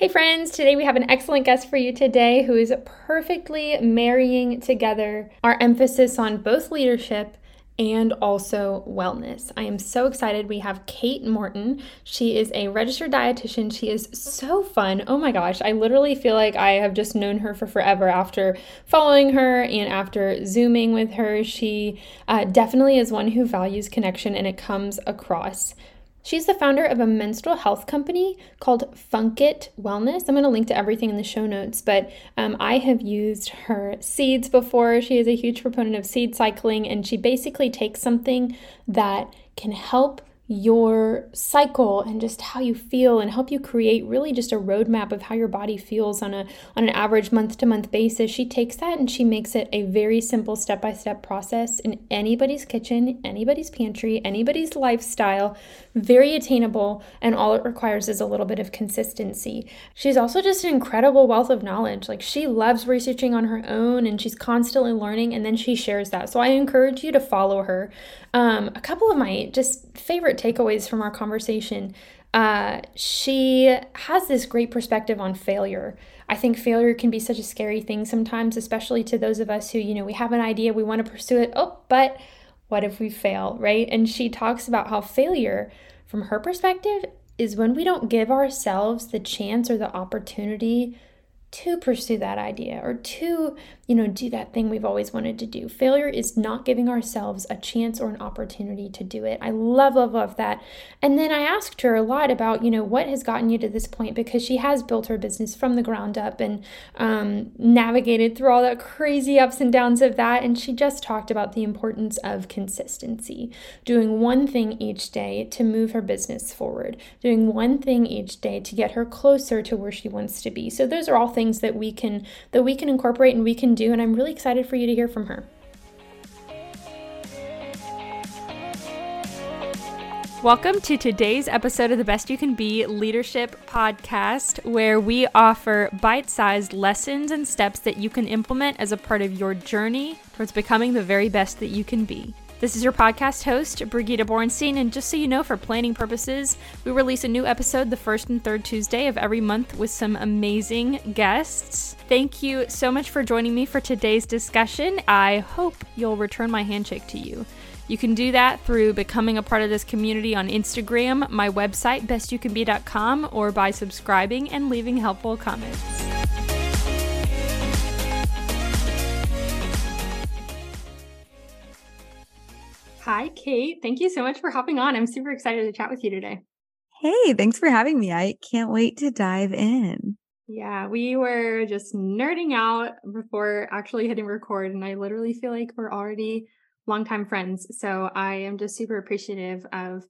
Hey friends, today we have an excellent guest for you today who is perfectly marrying together our emphasis on both leadership and also wellness. I am so excited. We have Kate Morton. She is a registered dietitian. She is so fun. Oh my gosh, I literally feel like I have just known her for forever after following her and after Zooming with her. She uh, definitely is one who values connection and it comes across. She's the founder of a menstrual health company called Funkit Wellness. I'm going to link to everything in the show notes, but um, I have used her seeds before. She is a huge proponent of seed cycling, and she basically takes something that can help your cycle and just how you feel and help you create really just a roadmap of how your body feels on a on an average month to month basis. She takes that and she makes it a very simple step by step process in anybody's kitchen anybody's pantry anybody's lifestyle very attainable and all it requires is a little bit of consistency. She's also just an incredible wealth of knowledge. Like she loves researching on her own and she's constantly learning and then she shares that. So i encourage you to follow her. Um, a couple of my just favorite takeaways from our conversation. Uh, she has this great perspective on failure. I think failure can be such a scary thing sometimes, especially to those of us who, you know, we have an idea, we want to pursue it. Oh, but what if we fail, right? And she talks about how failure, from her perspective, is when we don't give ourselves the chance or the opportunity to pursue that idea or to, you know, do that thing we've always wanted to do. Failure is not giving ourselves a chance or an opportunity to do it. I love, love, love that. And then I asked her a lot about, you know, what has gotten you to this point because she has built her business from the ground up and um, navigated through all the crazy ups and downs of that. And she just talked about the importance of consistency, doing one thing each day to move her business forward, doing one thing each day to get her closer to where she wants to be. So those are all things that we can that we can incorporate and we can do and I'm really excited for you to hear from her. Welcome to today's episode of the Best You Can Be Leadership Podcast, where we offer bite sized lessons and steps that you can implement as a part of your journey towards becoming the very best that you can be. This is your podcast host, Brigitta Borinstein, and just so you know, for planning purposes, we release a new episode the first and third Tuesday of every month with some amazing guests. Thank you so much for joining me for today's discussion. I hope you'll return my handshake to you. You can do that through becoming a part of this community on Instagram, my website, bestyoucanbe.com, or by subscribing and leaving helpful comments. Hi, Kate. Thank you so much for hopping on. I'm super excited to chat with you today. Hey, thanks for having me. I can't wait to dive in. Yeah, we were just nerding out before actually hitting record, and I literally feel like we're already longtime friends. So I am just super appreciative of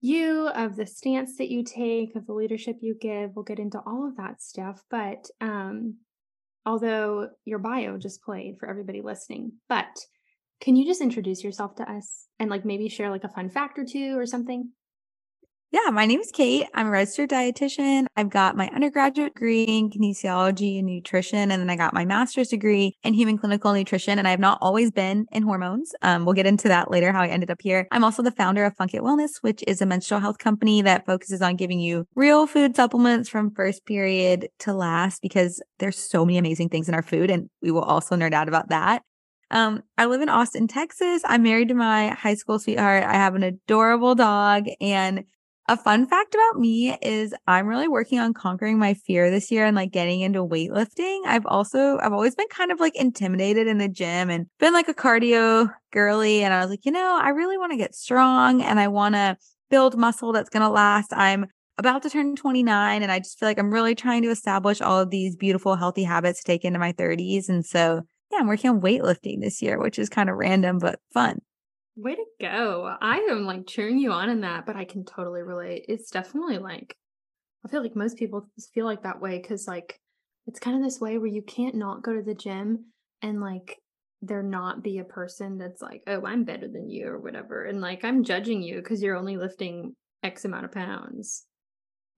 you, of the stance that you take, of the leadership you give. We'll get into all of that stuff. But um, although your bio just played for everybody listening, but can you just introduce yourself to us and like maybe share like a fun fact or two or something? Yeah, my name is Kate. I'm a registered dietitian. I've got my undergraduate degree in kinesiology and nutrition, and then I got my master's degree in human clinical nutrition. And I have not always been in hormones. Um, we'll get into that later, how I ended up here. I'm also the founder of Funkit Wellness, which is a menstrual health company that focuses on giving you real food supplements from first period to last because there's so many amazing things in our food. And we will also nerd out about that. Um, I live in Austin, Texas. I'm married to my high school sweetheart. I have an adorable dog. And a fun fact about me is I'm really working on conquering my fear this year and like getting into weightlifting. I've also, I've always been kind of like intimidated in the gym and been like a cardio girly. And I was like, you know, I really want to get strong and I want to build muscle that's going to last. I'm about to turn 29 and I just feel like I'm really trying to establish all of these beautiful, healthy habits to take into my 30s. And so yeah, I'm working on weightlifting this year, which is kind of random but fun. Way to go. I am like cheering you on in that, but I can totally relate. It's definitely like, I feel like most people feel like that way because, like, it's kind of this way where you can't not go to the gym and, like, there not be a person that's like, oh, I'm better than you or whatever. And, like, I'm judging you because you're only lifting X amount of pounds.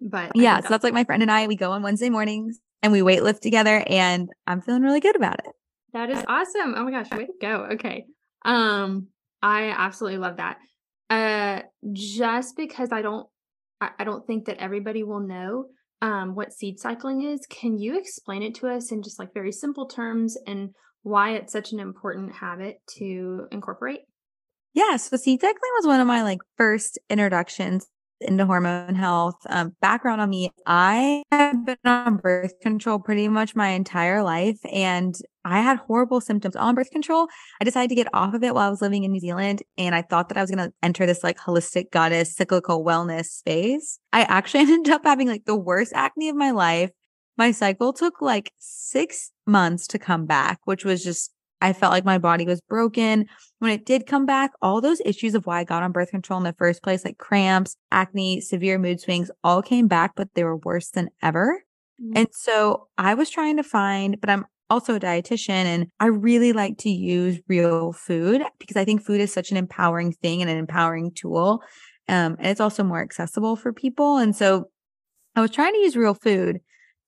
But yeah, so that's like my friend and I, we go on Wednesday mornings and we weight lift together and I'm feeling really good about it. That is awesome. Oh my gosh, way to go. Okay. Um, I absolutely love that. Uh just because I don't I, I don't think that everybody will know, um, what seed cycling is. Can you explain it to us in just like very simple terms and why it's such an important habit to incorporate? Yeah, so seed cycling was one of my like first introductions into hormone health. Um, background on me, I have been on birth control pretty much my entire life, and I had horrible symptoms on birth control. I decided to get off of it while I was living in New Zealand, and I thought that I was going to enter this like holistic goddess cyclical wellness space. I actually ended up having like the worst acne of my life. My cycle took like six months to come back, which was just I felt like my body was broken. When it did come back, all those issues of why I got on birth control in the first place, like cramps, acne, severe mood swings, all came back, but they were worse than ever. Mm-hmm. And so I was trying to find, but I'm also a dietitian and I really like to use real food because I think food is such an empowering thing and an empowering tool. Um, and it's also more accessible for people. And so I was trying to use real food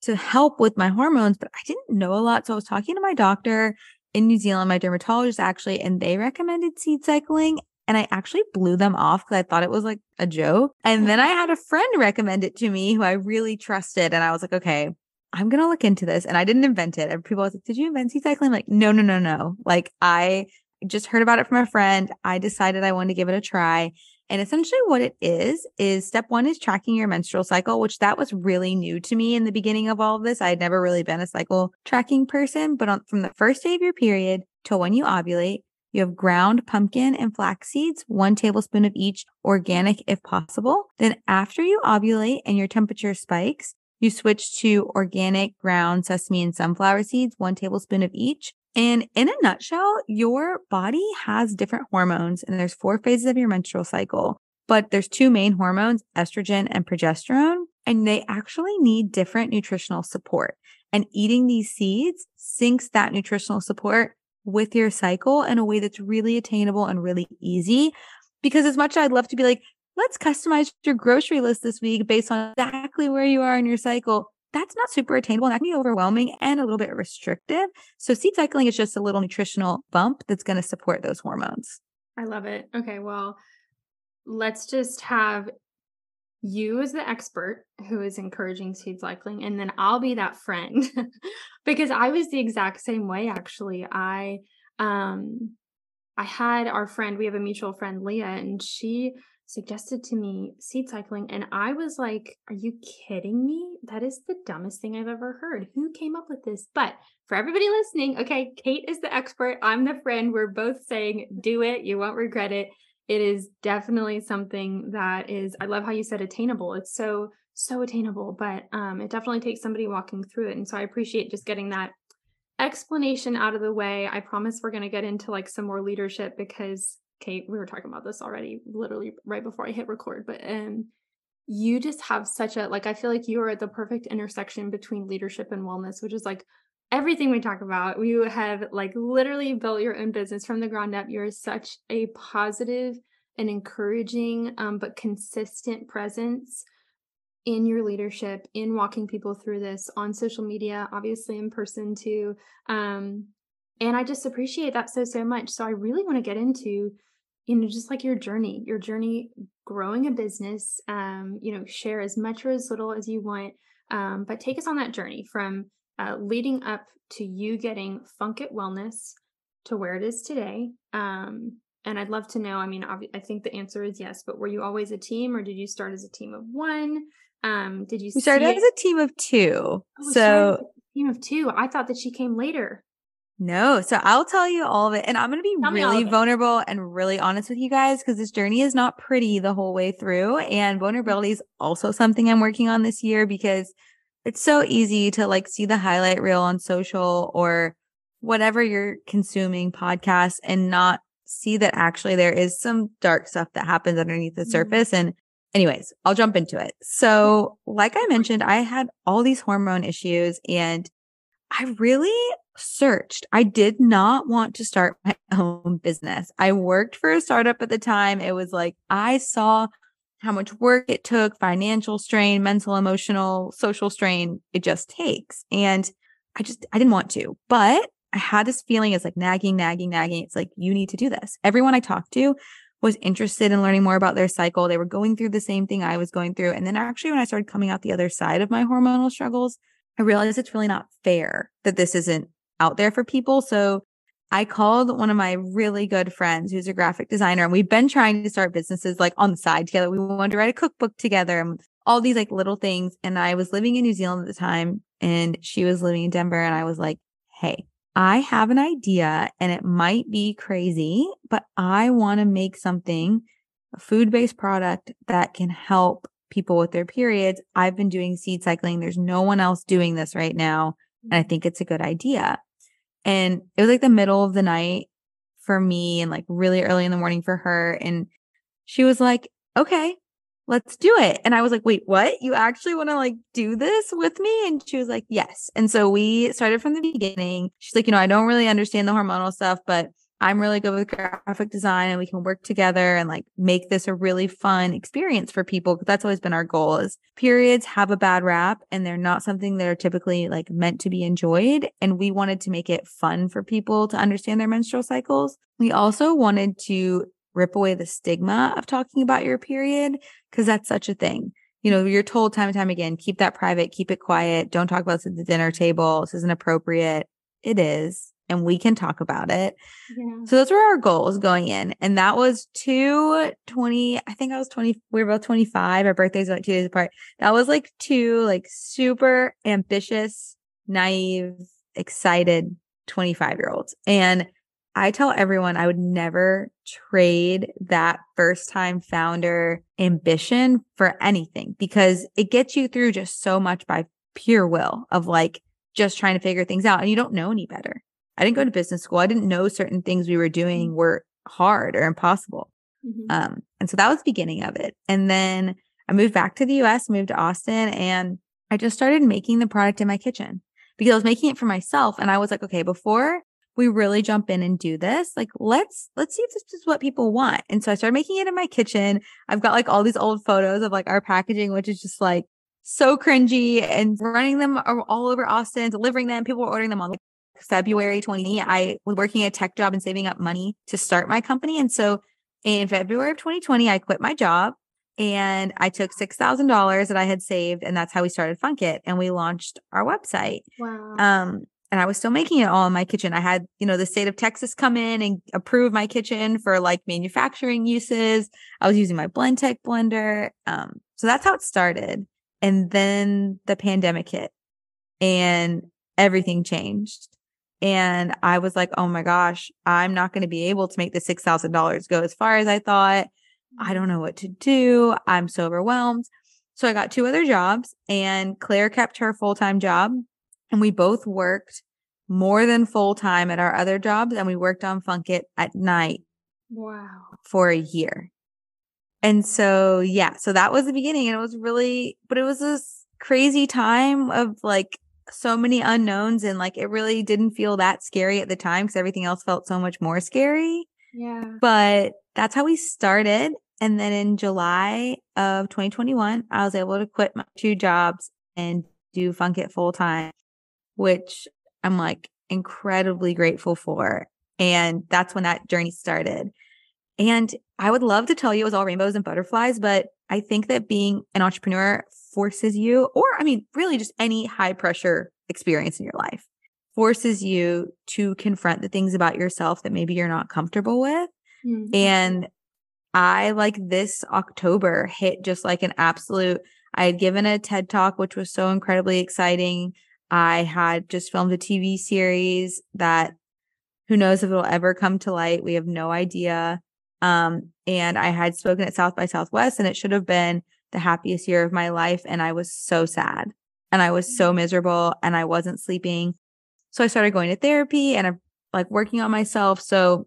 to help with my hormones, but I didn't know a lot. So I was talking to my doctor in New Zealand, my dermatologist actually, and they recommended seed cycling. And I actually blew them off because I thought it was like a joke. And then I had a friend recommend it to me who I really trusted. And I was like, okay, I'm going to look into this. And I didn't invent it. And people was like, did you invent seed cycling? I'm like, no, no, no, no. Like I just heard about it from a friend. I decided I wanted to give it a try. And essentially what it is, is step one is tracking your menstrual cycle, which that was really new to me in the beginning of all of this. I had never really been a cycle tracking person, but on, from the first day of your period till when you ovulate, you have ground pumpkin and flax seeds, one tablespoon of each, organic if possible. Then after you ovulate and your temperature spikes, you switch to organic ground sesame and sunflower seeds, one tablespoon of each. And in a nutshell, your body has different hormones and there's four phases of your menstrual cycle, but there's two main hormones, estrogen and progesterone, and they actually need different nutritional support. And eating these seeds syncs that nutritional support with your cycle in a way that's really attainable and really easy. Because as much as I'd love to be like, let's customize your grocery list this week based on exactly where you are in your cycle, that's not super attainable and that can be overwhelming and a little bit restrictive. So seed cycling is just a little nutritional bump that's going to support those hormones. I love it. Okay, well, let's just have you as the expert who is encouraging seed cycling and then I'll be that friend because I was the exact same way actually. I um I had our friend, we have a mutual friend Leah and she suggested to me seed cycling and I was like, are you kidding me? That is the dumbest thing I've ever heard. Who came up with this? But for everybody listening, okay, Kate is the expert. I'm the friend. We're both saying do it. You won't regret it. It is definitely something that is I love how you said attainable. It's so so attainable, but um it definitely takes somebody walking through it. And so I appreciate just getting that explanation out of the way. I promise we're going to get into like some more leadership because Kate, we were talking about this already, literally right before I hit record, but um, you just have such a like. I feel like you are at the perfect intersection between leadership and wellness, which is like everything we talk about. You have like literally built your own business from the ground up. You're such a positive and encouraging, um, but consistent presence in your leadership, in walking people through this on social media, obviously in person too. Um, and I just appreciate that so, so much. So I really want to get into you know just like your journey your journey growing a business um you know share as much or as little as you want um but take us on that journey from uh, leading up to you getting funk it wellness to where it is today um and i'd love to know i mean i think the answer is yes but were you always a team or did you start as a team of one? Um did you we started as a team of two oh, so team of two. I thought that she came later no. So I'll tell you all of it. And I'm going to be tell really vulnerable and really honest with you guys because this journey is not pretty the whole way through. And vulnerability is also something I'm working on this year because it's so easy to like see the highlight reel on social or whatever you're consuming podcasts and not see that actually there is some dark stuff that happens underneath the mm-hmm. surface. And anyways, I'll jump into it. So, like I mentioned, I had all these hormone issues and I really searched. I did not want to start my own business. I worked for a startup at the time. It was like I saw how much work it took, financial strain, mental, emotional, social strain it just takes. And I just, I didn't want to, but I had this feeling it's like nagging, nagging, nagging. It's like, you need to do this. Everyone I talked to was interested in learning more about their cycle. They were going through the same thing I was going through. And then actually, when I started coming out the other side of my hormonal struggles, I realized it's really not fair that this isn't out there for people. So I called one of my really good friends who's a graphic designer, and we've been trying to start businesses like on the side together. We wanted to write a cookbook together and all these like little things. And I was living in New Zealand at the time, and she was living in Denver. And I was like, hey, I have an idea and it might be crazy, but I want to make something, a food based product that can help people with their periods. I've been doing seed cycling. There's no one else doing this right now. And I mm-hmm. think it's a good idea. And it was like the middle of the night for me and like really early in the morning for her. And she was like, okay, let's do it. And I was like, wait, what? You actually want to like do this with me? And she was like, yes. And so we started from the beginning. She's like, you know, I don't really understand the hormonal stuff, but I'm really good with graphic design and we can work together and like make this a really fun experience for people. Cause that's always been our goal is periods have a bad rap and they're not something that are typically like meant to be enjoyed. And we wanted to make it fun for people to understand their menstrual cycles. We also wanted to rip away the stigma of talking about your period because that's such a thing. You know, you're told time and time again, keep that private, keep it quiet. Don't talk about this at the dinner table. This isn't appropriate. It is and we can talk about it. Yeah. So those were our goals going in. And that was 220. I think I was 20. We were both 25. Our birthdays were like two days apart. That was like two like super ambitious, naive, excited 25 year olds. And I tell everyone I would never trade that first time founder ambition for anything because it gets you through just so much by pure will of like just trying to figure things out and you don't know any better. I didn't go to business school. I didn't know certain things we were doing mm-hmm. were hard or impossible. Mm-hmm. Um, and so that was the beginning of it. And then I moved back to the US, moved to Austin, and I just started making the product in my kitchen because I was making it for myself. And I was like, okay, before we really jump in and do this, like let's let's see if this is what people want. And so I started making it in my kitchen. I've got like all these old photos of like our packaging, which is just like so cringy and running them all over Austin, delivering them. People were ordering them on February 20, I was working a tech job and saving up money to start my company. And so in February of 2020, I quit my job and I took $6,000 that I had saved. And that's how we started Funkit and we launched our website. Wow. Um, and I was still making it all in my kitchen. I had, you know, the state of Texas come in and approve my kitchen for like manufacturing uses. I was using my Blendtec blender. Um, so that's how it started. And then the pandemic hit and everything changed. And I was like, oh my gosh, I'm not going to be able to make the $6,000 go as far as I thought. I don't mm. know what to do. I'm so overwhelmed. So I got two other jobs and Claire kept her full time job and we both worked more than full time at our other jobs and we worked on Funkit at night. Wow. For a year. And so, yeah, so that was the beginning and it was really, but it was this crazy time of like so many unknowns and like it really didn't feel that scary at the time because everything else felt so much more scary. Yeah. But that's how we started. And then in July of 2021, I was able to quit my two jobs and do Funkit full time, which I'm like incredibly grateful for. And that's when that journey started. And I would love to tell you it was all rainbows and butterflies, but I think that being an entrepreneur forces you, or I mean, really just any high pressure experience in your life, forces you to confront the things about yourself that maybe you're not comfortable with. Mm-hmm. And I like this October hit just like an absolute. I had given a TED talk, which was so incredibly exciting. I had just filmed a TV series that who knows if it'll ever come to light. We have no idea. Um, and I had spoken at South by Southwest, and it should have been the happiest year of my life. And I was so sad and I was so mm. miserable and I wasn't sleeping. So I started going to therapy and I'm like working on myself. So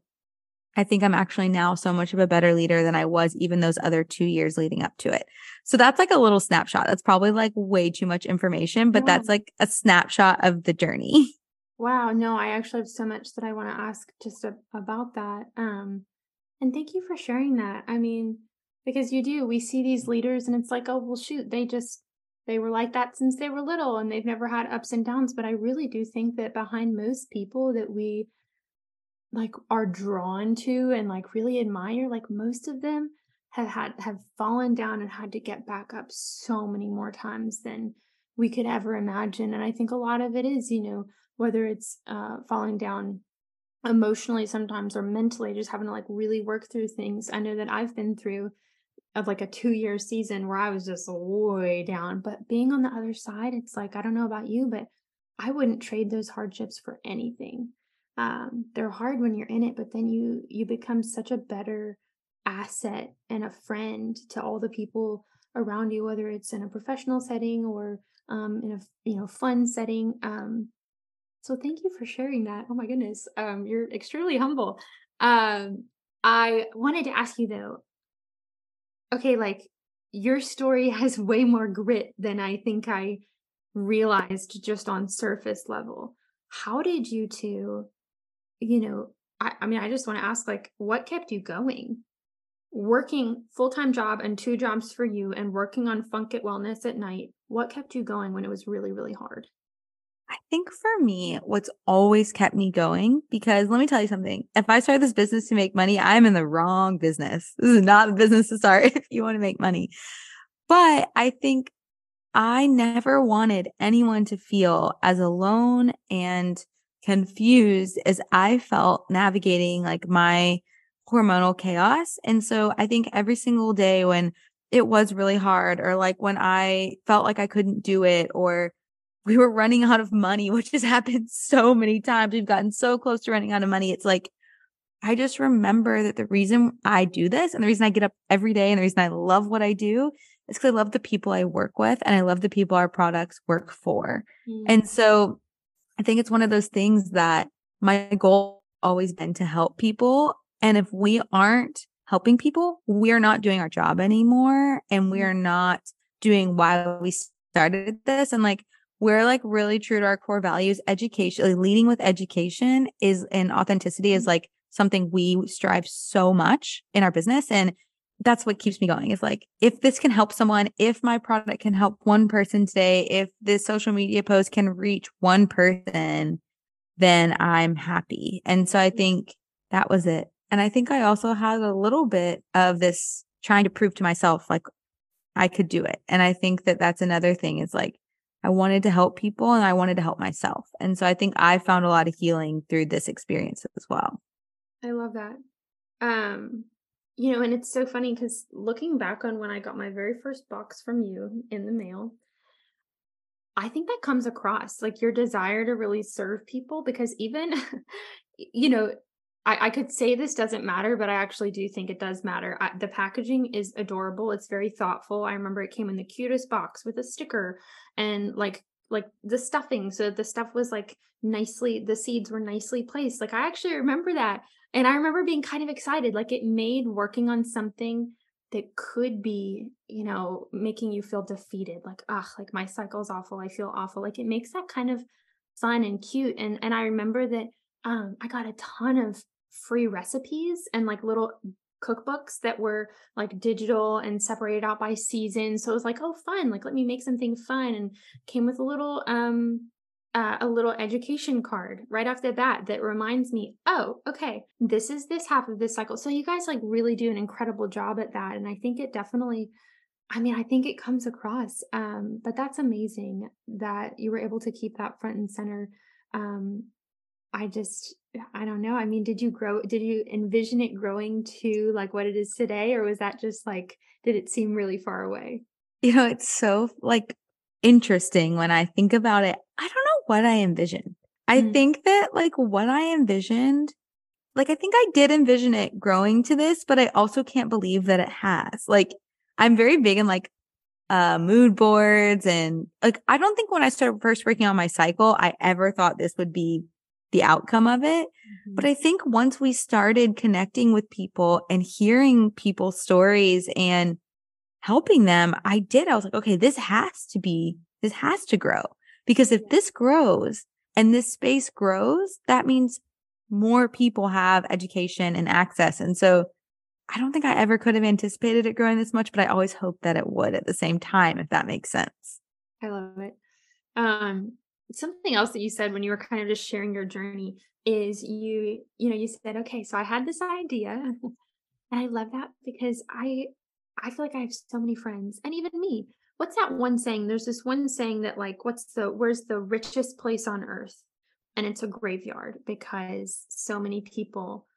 I think I'm actually now so much of a better leader than I was even those other two years leading up to it. So that's like a little snapshot. That's probably like way too much information, but yeah. that's like a snapshot of the journey. Wow. No, I actually have so much that I want to ask just about that. Um, and thank you for sharing that. I mean, because you do, we see these leaders and it's like, oh, well, shoot, they just, they were like that since they were little and they've never had ups and downs. But I really do think that behind most people that we like are drawn to and like really admire, like most of them have had have fallen down and had to get back up so many more times than we could ever imagine. And I think a lot of it is, you know, whether it's uh, falling down emotionally sometimes or mentally, just having to like really work through things. I know that I've been through of like a two year season where I was just way down. But being on the other side, it's like, I don't know about you, but I wouldn't trade those hardships for anything. Um, they're hard when you're in it, but then you you become such a better asset and a friend to all the people around you, whether it's in a professional setting or um, in a you know fun setting. Um, so thank you for sharing that. Oh my goodness, um, you're extremely humble. Um, I wanted to ask you though. Okay, like your story has way more grit than I think I realized just on surface level. How did you two, you know, I, I mean, I just want to ask, like, what kept you going? Working full time job and two jobs for you, and working on Funk It Wellness at night. What kept you going when it was really, really hard? I think for me, what's always kept me going, because let me tell you something. If I start this business to make money, I'm in the wrong business. This is not the business to start if you want to make money. But I think I never wanted anyone to feel as alone and confused as I felt navigating like my hormonal chaos. And so I think every single day when it was really hard, or like when I felt like I couldn't do it, or we were running out of money, which has happened so many times. We've gotten so close to running out of money. It's like, I just remember that the reason I do this and the reason I get up every day and the reason I love what I do is because I love the people I work with and I love the people our products work for. Mm. And so I think it's one of those things that my goal always been to help people. And if we aren't helping people, we're not doing our job anymore and we mm. are not doing why we started this. And like, we're like really true to our core values. Education, like leading with education is and authenticity is mm. like something we strive so much in our business. And that's what keeps me going is like if this can help someone if my product can help one person today if this social media post can reach one person then i'm happy and so i think that was it and i think i also had a little bit of this trying to prove to myself like i could do it and i think that that's another thing is like i wanted to help people and i wanted to help myself. And so i think i found a lot of healing through this experience as well. I love that. Um you know, and it's so funny because looking back on when I got my very first box from you in the mail, I think that comes across like your desire to really serve people because even, you know, I, I could say this doesn't matter, but I actually do think it does matter. I, the packaging is adorable. It's very thoughtful. I remember it came in the cutest box with a sticker and like like the stuffing. So the stuff was like nicely, the seeds were nicely placed. Like I actually remember that. And I remember being kind of excited. Like it made working on something that could be, you know, making you feel defeated. Like, ugh, like my cycle's awful. I feel awful. Like it makes that kind of fun and cute. And and I remember that um I got a ton of free recipes and like little cookbooks that were like digital and separated out by season. So it was like, oh, fun. Like, let me make something fun. And came with a little, um, uh, a little education card right off the bat that reminds me, oh, okay, this is this half of this cycle. So you guys like really do an incredible job at that. And I think it definitely, I mean, I think it comes across. Um, but that's amazing that you were able to keep that front and center. Um, I just, I don't know. I mean, did you grow, did you envision it growing to like what it is today? Or was that just like, did it seem really far away? You know, it's so like interesting when I think about it. I don't know what I envisioned. I mm-hmm. think that like what I envisioned, like I think I did envision it growing to this, but I also can't believe that it has. Like I'm very big in like uh mood boards and like I don't think when I started first working on my cycle, I ever thought this would be the outcome of it. Mm-hmm. But I think once we started connecting with people and hearing people's stories and helping them, I did. I was like, okay, this has to be, this has to grow. Because if this grows and this space grows, that means more people have education and access. And so I don't think I ever could have anticipated it growing this much, but I always hoped that it would at the same time, if that makes sense. I love it. Um, something else that you said when you were kind of just sharing your journey is you you know you said okay so i had this idea and i love that because i i feel like i have so many friends and even me. What's that one saying? There's this one saying that like what's the where's the richest place on earth? And it's a graveyard because so many people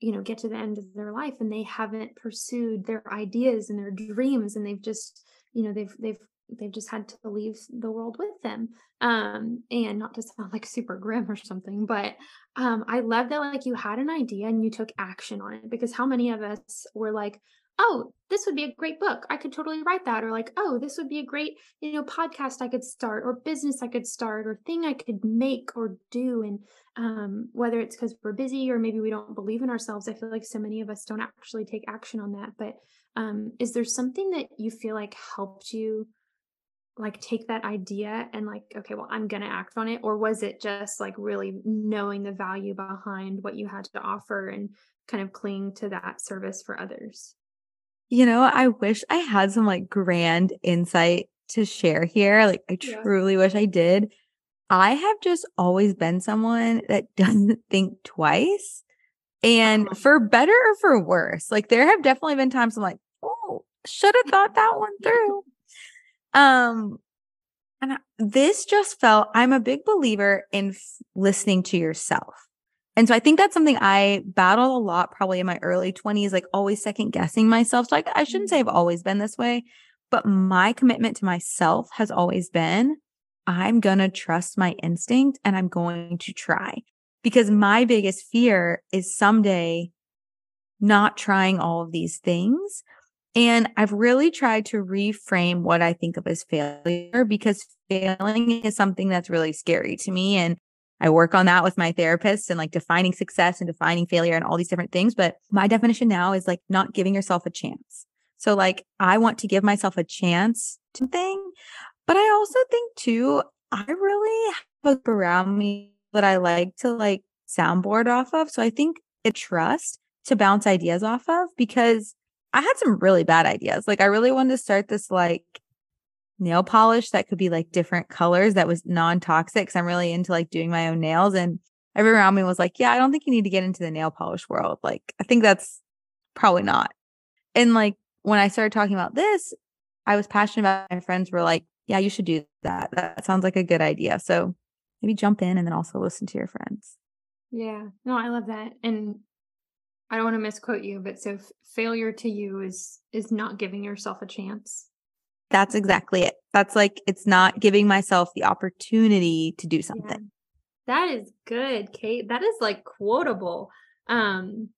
you know get to the end of their life and they haven't pursued their ideas and their dreams and they've just you know they've they've they've just had to leave the world with them. Um and not to sound like super grim or something but um i love that like you had an idea and you took action on it because how many of us were like oh this would be a great book. I could totally write that or like oh this would be a great you know podcast i could start or business i could start or thing i could make or do and um whether it's because we're busy or maybe we don't believe in ourselves i feel like so many of us don't actually take action on that but um is there something that you feel like helped you like take that idea and like okay well i'm going to act on it or was it just like really knowing the value behind what you had to offer and kind of cling to that service for others you know i wish i had some like grand insight to share here like i yeah. truly wish i did i have just always been someone that doesn't think twice and uh-huh. for better or for worse like there have definitely been times i'm like oh should have thought that one through um, and this just felt, I'm a big believer in f- listening to yourself. And so I think that's something I battled a lot probably in my early 20s, like always second guessing myself. So I, I shouldn't say I've always been this way, but my commitment to myself has always been I'm going to trust my instinct and I'm going to try because my biggest fear is someday not trying all of these things and I've really tried to reframe what I think of as failure because failing is something that's really scary to me. And I work on that with my therapist and like defining success and defining failure and all these different things. But my definition now is like not giving yourself a chance. So like I want to give myself a chance to thing. But I also think too, I really have a around me that I like to like soundboard off of. So I think it trust to bounce ideas off of because I had some really bad ideas. Like I really wanted to start this like nail polish that could be like different colors that was non-toxic I'm really into like doing my own nails. And everyone around me was like, Yeah, I don't think you need to get into the nail polish world. Like, I think that's probably not. And like when I started talking about this, I was passionate about my friends were like, Yeah, you should do that. That sounds like a good idea. So maybe jump in and then also listen to your friends. Yeah. No, I love that. And I don't want to misquote you, but so failure to you is is not giving yourself a chance. That's exactly it. That's like it's not giving myself the opportunity to do something. Yeah. That is good, Kate. That is like quotable. Um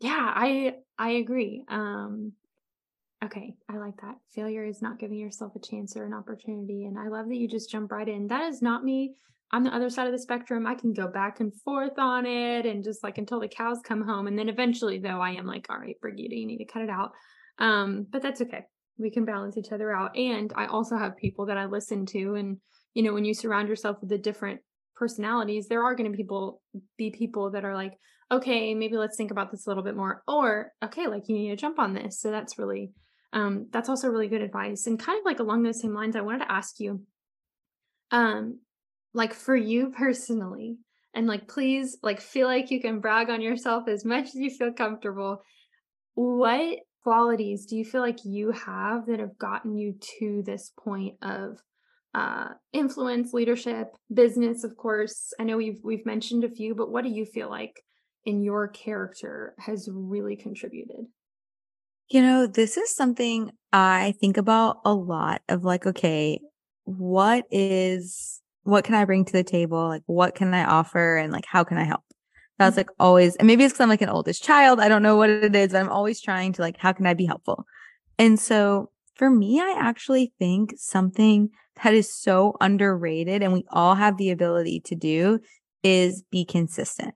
yeah, I I agree. Um okay, I like that. Failure is not giving yourself a chance or an opportunity and I love that you just jump right in. That is not me on the other side of the spectrum, I can go back and forth on it and just like until the cows come home. And then eventually, though, I am like, all right, Brigitta, you need to cut it out. Um, but that's okay. We can balance each other out. And I also have people that I listen to. And, you know, when you surround yourself with the different personalities, there are going to people be people that are like, okay, maybe let's think about this a little bit more. Or, okay, like you need to jump on this. So that's really, um, that's also really good advice. And kind of like along those same lines, I wanted to ask you, um, like for you personally and like please like feel like you can brag on yourself as much as you feel comfortable what qualities do you feel like you have that have gotten you to this point of uh, influence leadership business of course? I know we've we've mentioned a few but what do you feel like in your character has really contributed? You know this is something i think about a lot of like okay what is what can I bring to the table? Like, what can I offer? And like, how can I help? That's mm-hmm. like always, and maybe it's because I'm like an oldest child. I don't know what it is, but I'm always trying to like, how can I be helpful? And so for me, I actually think something that is so underrated and we all have the ability to do is be consistent.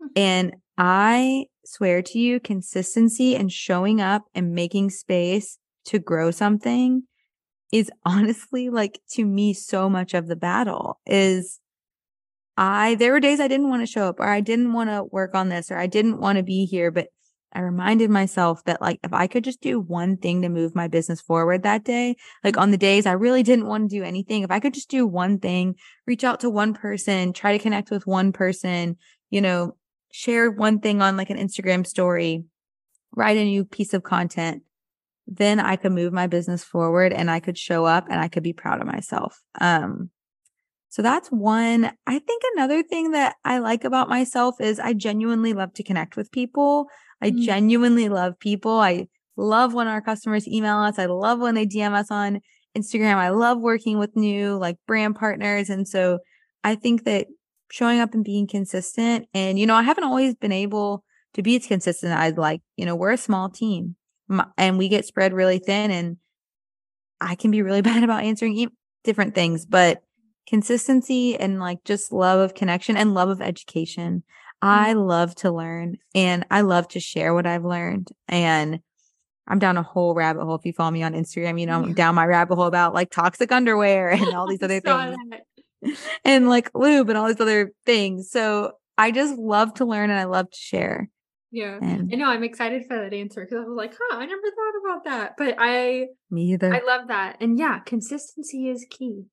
Hmm. And I swear to you, consistency and showing up and making space to grow something is honestly like to me so much of the battle is I there were days I didn't want to show up or I didn't want to work on this or I didn't want to be here but I reminded myself that like if I could just do one thing to move my business forward that day, like on the days I really didn't want to do anything, if I could just do one thing, reach out to one person, try to connect with one person, you know, share one thing on like an Instagram story, write a new piece of content, then I could move my business forward and I could show up and I could be proud of myself. Um, so that's one. I think another thing that I like about myself is I genuinely love to connect with people. I mm. genuinely love people. I love when our customers email us. I love when they DM us on Instagram. I love working with new like brand partners. And so I think that showing up and being consistent and, you know, I haven't always been able to be as consistent as I'd like. You know, we're a small team and we get spread really thin and I can be really bad about answering different things, but consistency and like just love of connection and love of education. I mm-hmm. love to learn and I love to share what I've learned. And I'm down a whole rabbit hole. If you follow me on Instagram, you know, I'm down my rabbit hole about like toxic underwear and all these other things. and like lube and all these other things. So I just love to learn and I love to share. Yeah. And I know I'm excited for that answer because I was like, huh, I never thought about that. But I me either. I love that. And yeah, consistency is key.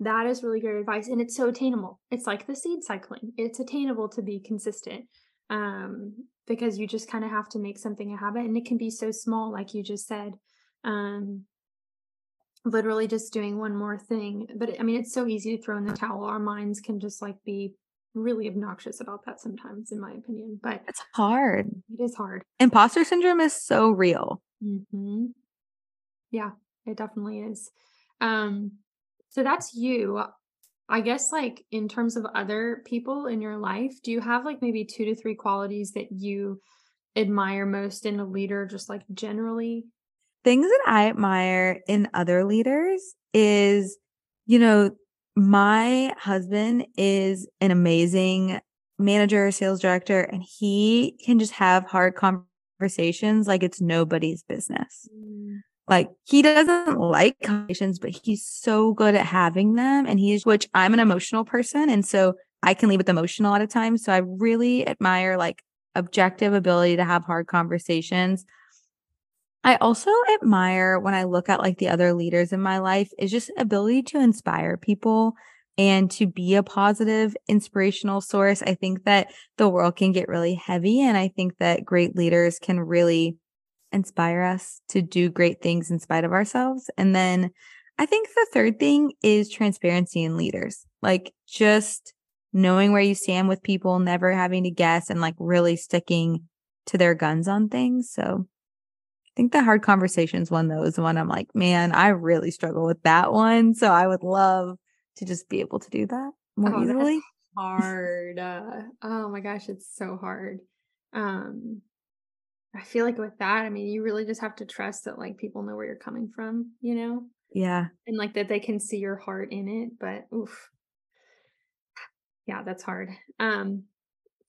That is really great advice. And it's so attainable. It's like the seed cycling. It's attainable to be consistent. Um, because you just kind of have to make something a habit and it can be so small, like you just said. Um literally just doing one more thing. But I mean it's so easy to throw in the towel. Our minds can just like be really obnoxious about that sometimes, in my opinion. But it's hard. It is hard. Imposter syndrome is so real. Mm-hmm. Yeah, it definitely is. Um, so that's you. I guess, like in terms of other people in your life, do you have like maybe two to three qualities that you admire most in a leader, just like generally? Things that I admire in other leaders is, you know, my husband is an amazing manager, sales director, and he can just have hard conversations like it's nobody's business. Mm. Like he doesn't like conversations, but he's so good at having them. And he's, which I'm an emotional person. And so I can leave with emotion a lot of times. So I really admire like objective ability to have hard conversations. I also admire when I look at like the other leaders in my life is just ability to inspire people and to be a positive inspirational source. I think that the world can get really heavy and I think that great leaders can really inspire us to do great things in spite of ourselves. And then I think the third thing is transparency in leaders. Like just knowing where you stand with people, never having to guess and like really sticking to their guns on things. So think the hard conversations one though is one I'm like, man, I really struggle with that one. So I would love to just be able to do that more oh, easily. hard. Uh, oh my gosh, it's so hard. Um I feel like with that, I mean, you really just have to trust that like people know where you're coming from, you know? Yeah. And like that they can see your heart in it, but oof. Yeah, that's hard. Um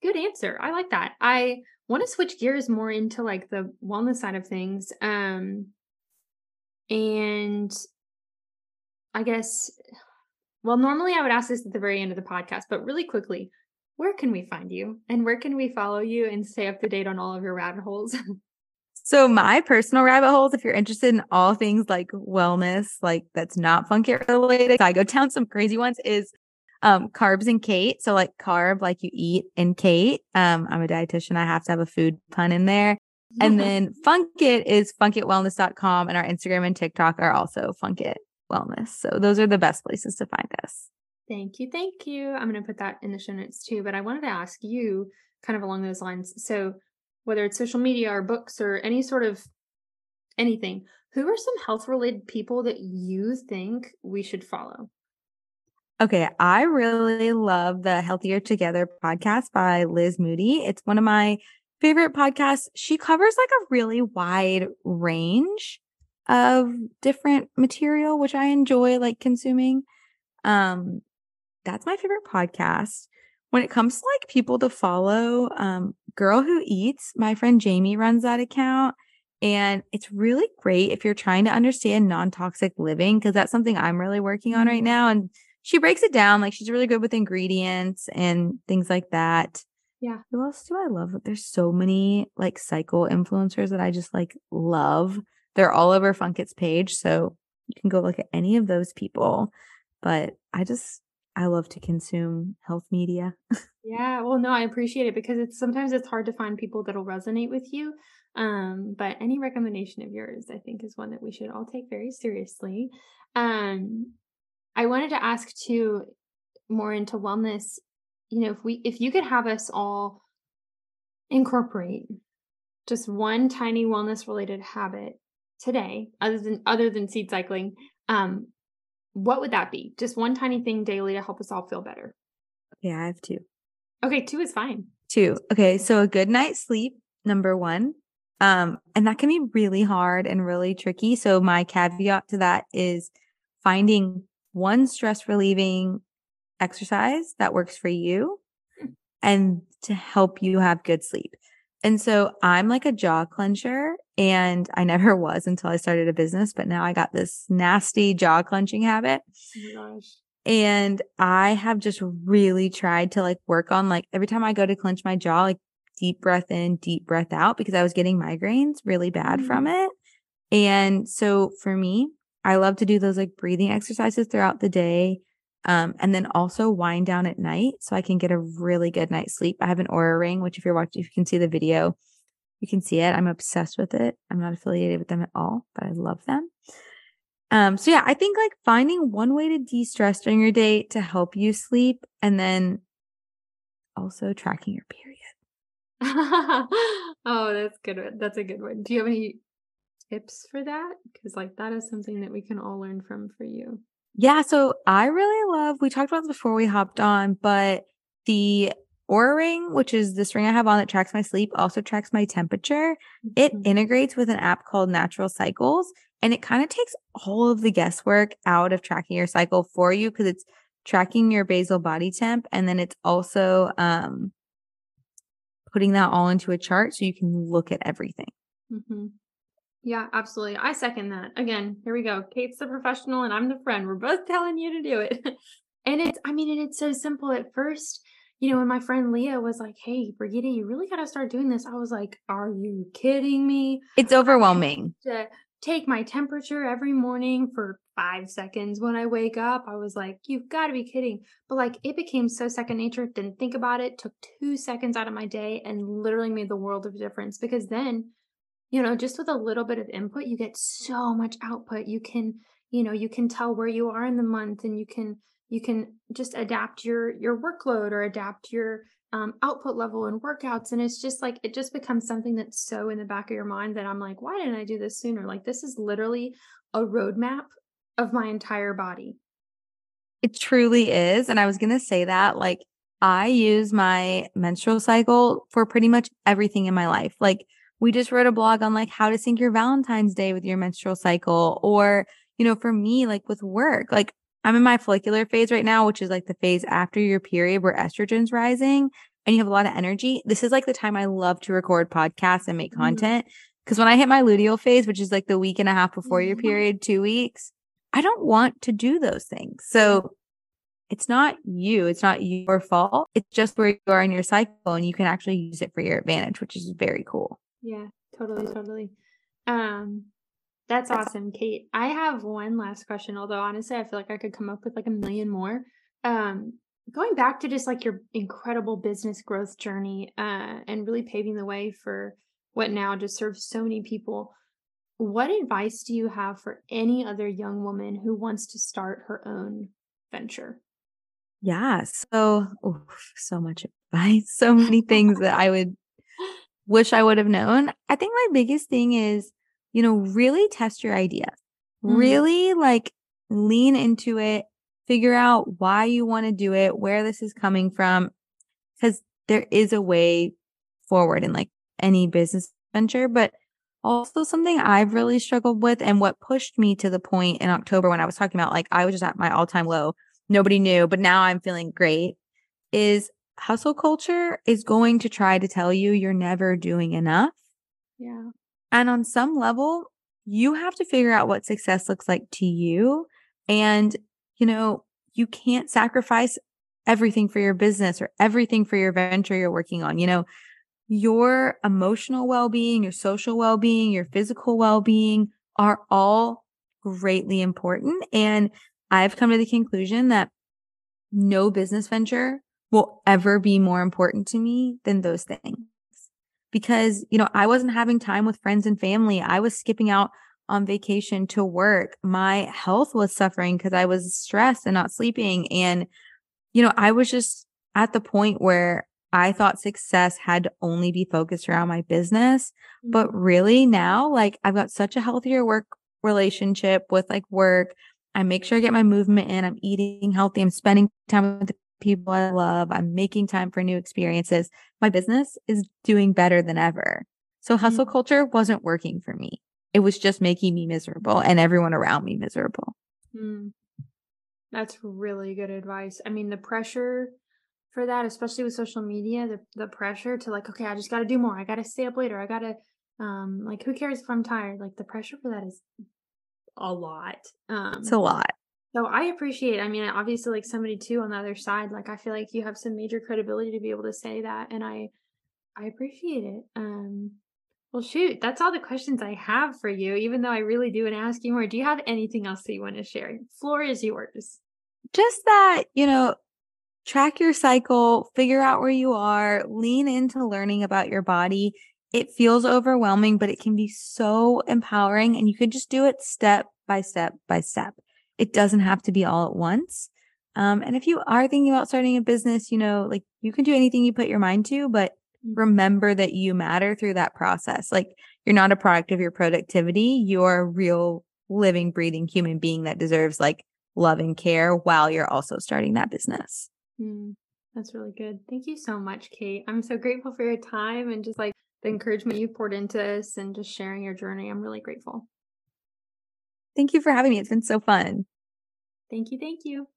good answer. I like that. I want to switch gears more into like the wellness side of things. Um, and I guess, well, normally I would ask this at the very end of the podcast, but really quickly, where can we find you and where can we follow you and stay up to date on all of your rabbit holes? So my personal rabbit holes, if you're interested in all things like wellness, like that's not Funkit related, I go down some crazy ones is um, carbs and Kate. So like carb, like you eat and Kate. Um, I'm a dietitian. I have to have a food pun in there. And then Funkit is funkitwellness.com and our Instagram and TikTok are also Funkit Wellness. So those are the best places to find us. Thank you. Thank you. I'm going to put that in the show notes too. But I wanted to ask you kind of along those lines. So whether it's social media or books or any sort of anything, who are some health related people that you think we should follow? Okay, I really love the Healthier Together podcast by Liz Moody. It's one of my favorite podcasts. She covers like a really wide range of different material, which I enjoy like consuming. Um, that's my favorite podcast. When it comes to like people to follow, um, Girl Who Eats, my friend Jamie runs that account. And it's really great if you're trying to understand non toxic living, because that's something I'm really working on right mm-hmm. now. And she breaks it down like she's really good with ingredients and things like that. Yeah. Who else do I love? There's so many like cycle influencers that I just like love. They're all over Funkit's page. So you can go look at any of those people. But I just, I love to consume health media. yeah. Well, no, I appreciate it because it's sometimes it's hard to find people that'll resonate with you. Um, but any recommendation of yours, I think, is one that we should all take very seriously. Um, I wanted to ask too, more into wellness. You know, if we if you could have us all incorporate just one tiny wellness related habit today, other than other than seed cycling, um, what would that be? Just one tiny thing daily to help us all feel better. Okay, I have two. Okay, two is fine. Two. Okay, so a good night's sleep, number one. Um, and that can be really hard and really tricky. So my caveat to that is finding one stress relieving exercise that works for you hmm. and to help you have good sleep. And so I'm like a jaw clencher and I never was until I started a business, but now I got this nasty jaw clenching habit. Oh my gosh. And I have just really tried to like work on like every time I go to clench my jaw, like deep breath in, deep breath out because I was getting migraines really bad mm-hmm. from it. And so for me, I love to do those like breathing exercises throughout the day. Um, and then also wind down at night so I can get a really good night's sleep. I have an Oura ring, which if you're watching, if you can see the video, you can see it. I'm obsessed with it. I'm not affiliated with them at all, but I love them. Um, so yeah, I think like finding one way to de-stress during your day to help you sleep and then also tracking your period. oh, that's good. That's a good one. Do you have any tips for that? Because like that is something that we can all learn from for you. Yeah, so I really love, we talked about this before we hopped on, but the Oura ring, which is this ring I have on that tracks my sleep, also tracks my temperature. Mm-hmm. It integrates with an app called Natural Cycles, and it kind of takes all of the guesswork out of tracking your cycle for you because it's tracking your basal body temp, and then it's also um, putting that all into a chart so you can look at everything. Mm-hmm. Yeah, absolutely. I second that. Again, here we go. Kate's the professional and I'm the friend. We're both telling you to do it. and it's, I mean, and it's so simple at first. You know, when my friend Leah was like, Hey, Brigitte, you really got to start doing this. I was like, Are you kidding me? It's overwhelming. To take my temperature every morning for five seconds when I wake up. I was like, You've got to be kidding. But like, it became so second nature. Didn't think about it. Took two seconds out of my day and literally made the world of difference because then you know just with a little bit of input you get so much output. You can you know you can tell where you are in the month and you can you can just adapt your your workload or adapt your um, output level and workouts. And it's just like it just becomes something that's so in the back of your mind that i'm like why didn't i do this sooner? Like this is literally a roadmap of my entire body. It truly is and i was going to say that like i use my menstrual cycle for pretty much everything in my life. Like we just wrote a blog on like how to sync your Valentine's Day with your menstrual cycle. Or, you know, for me, like with work, like I'm in my follicular phase right now, which is like the phase after your period where estrogen's rising and you have a lot of energy. This is like the time I love to record podcasts and make mm-hmm. content. Because when I hit my luteal phase, which is like the week and a half before your mm-hmm. period, two weeks, I don't want to do those things. So it's not you. It's not your fault. It's just where you are in your cycle and you can actually use it for your advantage, which is very cool. Yeah, totally, totally. Um, that's awesome, Kate. I have one last question, although honestly, I feel like I could come up with like a million more. Um, going back to just like your incredible business growth journey, uh, and really paving the way for what now just serves so many people. What advice do you have for any other young woman who wants to start her own venture? Yeah, so oh, so much advice, so many things that I would wish I would have known. I think my biggest thing is, you know, really test your idea. Mm. Really like lean into it, figure out why you want to do it, where this is coming from, because there is a way forward in like any business venture. But also something I've really struggled with and what pushed me to the point in October when I was talking about like I was just at my all time low. Nobody knew, but now I'm feeling great is hustle culture is going to try to tell you you're never doing enough. Yeah. And on some level, you have to figure out what success looks like to you. And, you know, you can't sacrifice everything for your business or everything for your venture you're working on. You know, your emotional well being, your social well being, your physical well being are all greatly important. And I've come to the conclusion that no business venture will ever be more important to me than those things. Because, you know, I wasn't having time with friends and family. I was skipping out on vacation to work. My health was suffering because I was stressed and not sleeping. And, you know, I was just at the point where I thought success had to only be focused around my business. Mm-hmm. But really now, like I've got such a healthier work relationship with like work. I make sure I get my movement in. I'm eating healthy. I'm spending time with the people I love. I'm making time for new experiences. My business is doing better than ever. So hustle mm-hmm. culture wasn't working for me. It was just making me miserable and everyone around me miserable. Mm. That's really good advice. I mean, the pressure for that, especially with social media, the the pressure to like, okay, I just got to do more. I got to stay up later. I got to um like who cares if I'm tired? Like the pressure for that is a lot. Um It's a lot. So I appreciate, I mean, obviously like somebody too on the other side, like I feel like you have some major credibility to be able to say that and I I appreciate it. Um well shoot, that's all the questions I have for you, even though I really do want to ask you more. Do you have anything else that you want to share? Floor is yours. Just that, you know, track your cycle, figure out where you are, lean into learning about your body. It feels overwhelming, but it can be so empowering and you can just do it step by step by step. It doesn't have to be all at once. Um, and if you are thinking about starting a business, you know, like you can do anything you put your mind to, but mm. remember that you matter through that process. Like you're not a product of your productivity. You're a real living, breathing human being that deserves like love and care while you're also starting that business. Mm, that's really good. Thank you so much, Kate. I'm so grateful for your time and just like the encouragement you poured into us and just sharing your journey. I'm really grateful. Thank you for having me. It's been so fun. Thank you. Thank you.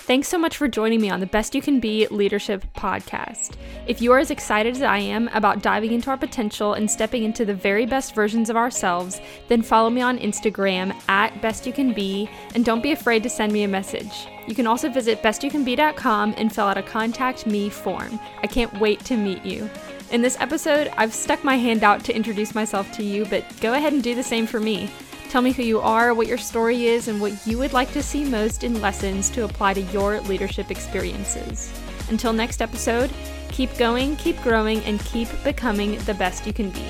Thanks so much for joining me on the Best You Can Be Leadership Podcast. If you are as excited as I am about diving into our potential and stepping into the very best versions of ourselves, then follow me on Instagram at Best You Can Be and don't be afraid to send me a message. You can also visit bestyoucanbe.com and fill out a contact me form. I can't wait to meet you. In this episode, I've stuck my hand out to introduce myself to you, but go ahead and do the same for me. Tell me who you are, what your story is, and what you would like to see most in lessons to apply to your leadership experiences. Until next episode, keep going, keep growing, and keep becoming the best you can be.